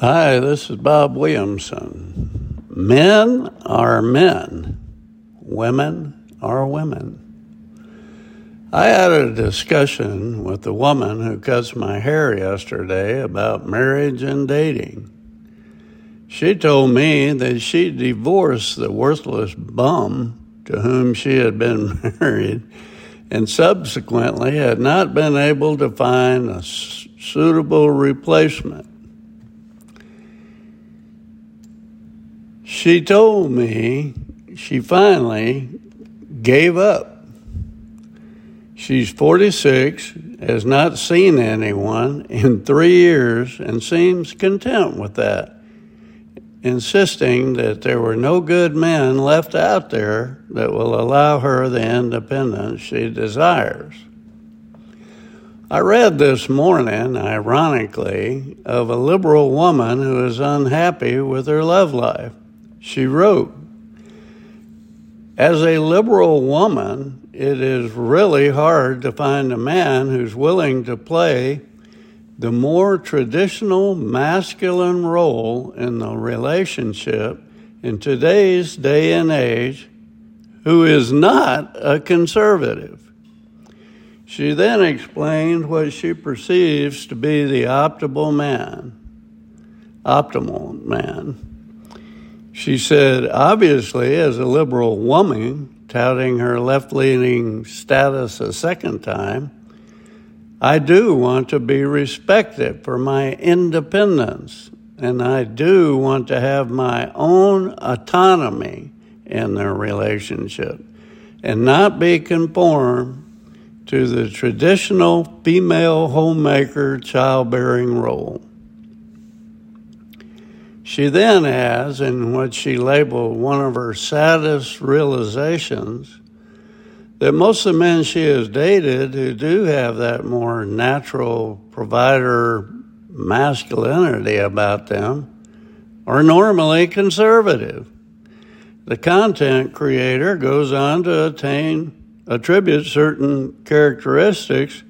Hi, this is Bob Williamson. Men are men, women are women. I had a discussion with the woman who cuts my hair yesterday about marriage and dating. She told me that she divorced the worthless bum to whom she had been married and subsequently had not been able to find a suitable replacement. She told me she finally gave up. She's 46, has not seen anyone in three years, and seems content with that, insisting that there were no good men left out there that will allow her the independence she desires. I read this morning, ironically, of a liberal woman who is unhappy with her love life. She wrote, As a liberal woman, it is really hard to find a man who's willing to play the more traditional masculine role in the relationship in today's day and age who is not a conservative. She then explained what she perceives to be the optimal man. Optimal man. She said, obviously, as a liberal woman, touting her left leaning status a second time, I do want to be respected for my independence, and I do want to have my own autonomy in their relationship and not be conformed to the traditional female homemaker childbearing role. She then has, in what she labeled one of her saddest realizations, that most of the men she has dated who do have that more natural provider masculinity about them are normally conservative. The content creator goes on to attain attribute certain characteristics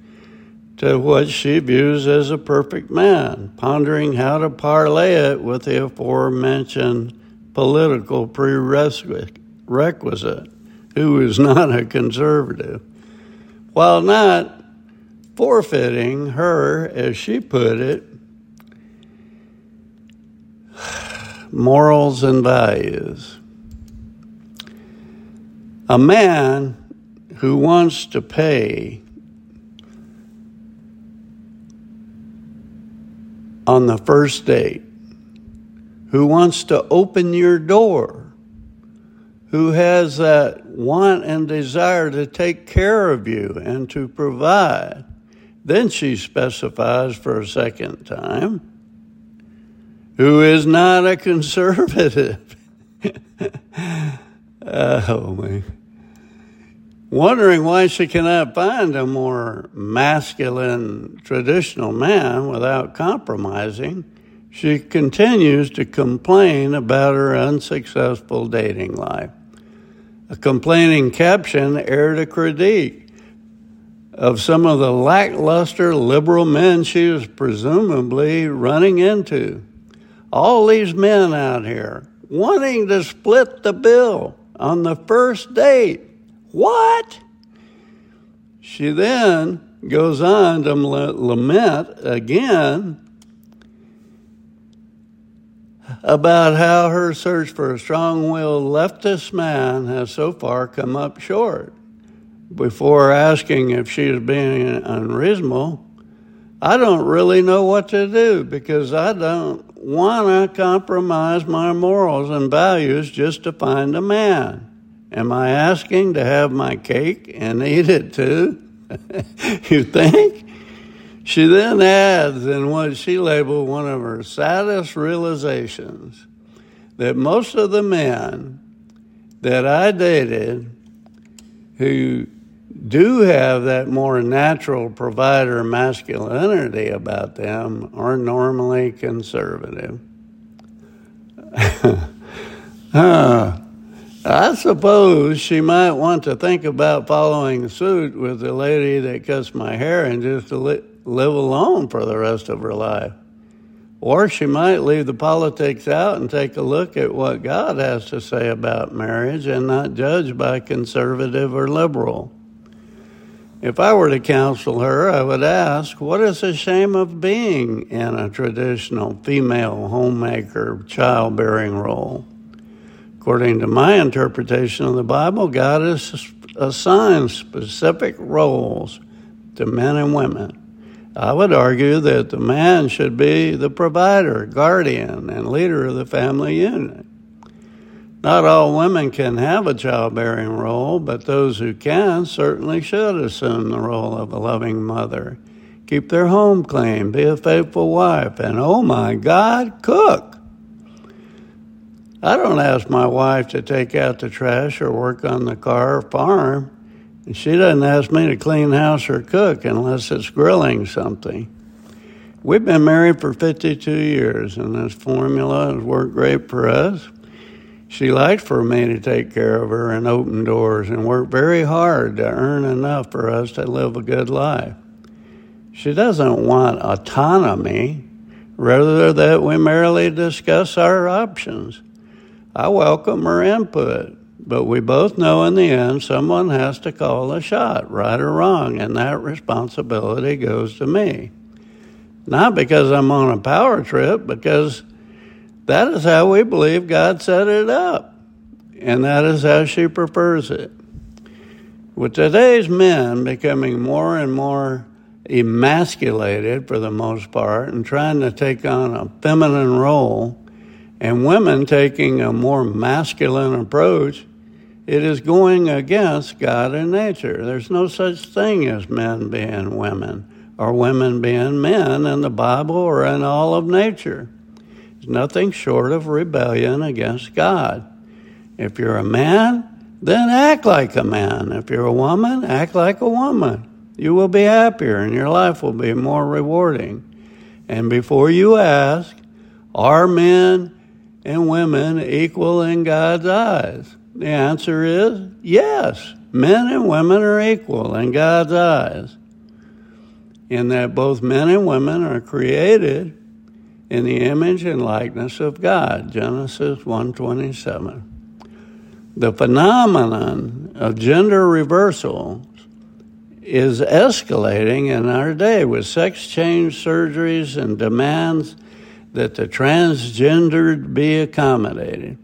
to what she views as a perfect man, pondering how to parlay it with the aforementioned political prerequisite, who is not a conservative, while not forfeiting her, as she put it, morals and values. A man who wants to pay on the first date, who wants to open your door, who has that want and desire to take care of you and to provide. Then she specifies for a second time, who is not a conservative. oh, man wondering why she cannot find a more masculine, traditional man without compromising, she continues to complain about her unsuccessful dating life. A complaining caption aired a critique of some of the lackluster liberal men she was presumably running into. All these men out here wanting to split the bill on the first date what? She then goes on to lament again about how her search for a strong willed leftist man has so far come up short. Before asking if she is being unreasonable, I don't really know what to do because I don't want to compromise my morals and values just to find a man. Am I asking to have my cake and eat it too? you think? She then adds in what she labeled one of her saddest realizations that most of the men that I dated who do have that more natural provider masculinity about them are normally conservative. uh, I suppose she might want to think about following suit with the lady that cuts my hair and just li- live alone for the rest of her life. Or she might leave the politics out and take a look at what God has to say about marriage and not judge by conservative or liberal. If I were to counsel her, I would ask, what is the shame of being in a traditional female homemaker childbearing role? According to my interpretation of the Bible, God has assigned specific roles to men and women. I would argue that the man should be the provider, guardian, and leader of the family unit. Not all women can have a childbearing role, but those who can certainly should assume the role of a loving mother. Keep their home clean, be a faithful wife, and oh my God, cook. I don't ask my wife to take out the trash or work on the car or farm. She doesn't ask me to clean house or cook unless it's grilling something. We've been married for 52 years, and this formula has worked great for us. She likes for me to take care of her and open doors and work very hard to earn enough for us to live a good life. She doesn't want autonomy, rather that we merely discuss our options. I welcome her input, but we both know in the end someone has to call the shot, right or wrong, and that responsibility goes to me. Not because I'm on a power trip, because that is how we believe God set it up, and that is how she prefers it. With today's men becoming more and more emasculated for the most part and trying to take on a feminine role, and women taking a more masculine approach, it is going against God and nature. There's no such thing as men being women or women being men in the Bible or in all of nature. It's nothing short of rebellion against God. If you're a man, then act like a man. If you're a woman, act like a woman. You will be happier and your life will be more rewarding. And before you ask, are men and women equal in God's eyes? The answer is yes. Men and women are equal in God's eyes, in that both men and women are created in the image and likeness of God. Genesis 1:27. The phenomenon of gender reversals is escalating in our day with sex change surgeries and demands that the transgendered be accommodated.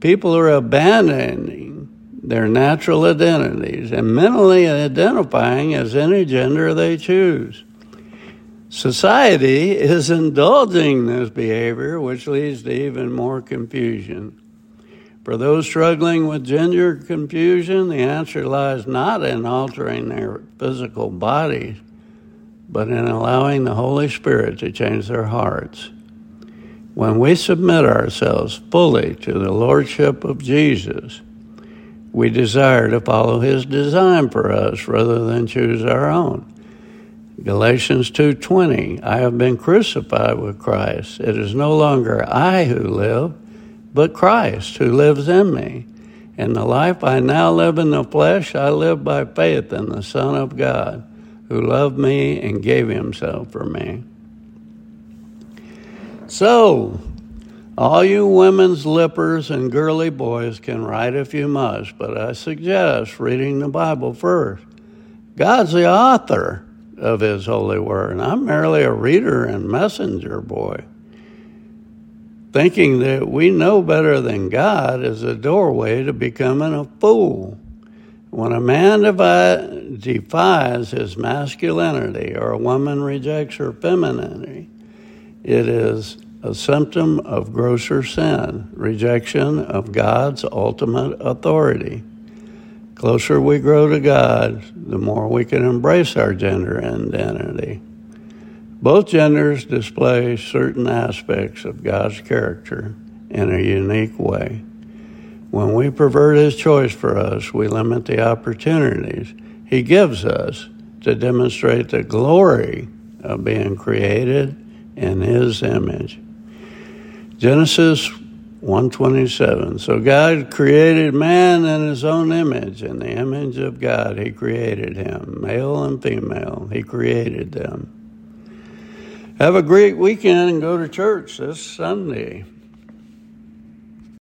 People are abandoning their natural identities and mentally identifying as any gender they choose. Society is indulging this behavior, which leads to even more confusion. For those struggling with gender confusion, the answer lies not in altering their physical bodies, but in allowing the Holy Spirit to change their hearts. When we submit ourselves fully to the Lordship of Jesus, we desire to follow His design for us rather than choose our own. Galatians 2:20 I have been crucified with Christ. It is no longer I who live, but Christ who lives in me. And the life I now live in the flesh, I live by faith in the Son of God, who loved me and gave himself for me. So, all you women's libbers and girly boys can write if you must, but I suggest reading the Bible first. God's the author of His holy word, and I'm merely a reader and messenger boy. Thinking that we know better than God is a doorway to becoming a fool. When a man defies his masculinity or a woman rejects her femininity, it is a symptom of grosser sin, rejection of God's ultimate authority. Closer we grow to God, the more we can embrace our gender identity. Both genders display certain aspects of God's character in a unique way. When we pervert His choice for us, we limit the opportunities He gives us to demonstrate the glory of being created in His image. Genesis 127. So God created man in his own image. In the image of God, he created him. Male and female, he created them. Have a great weekend and go to church this Sunday.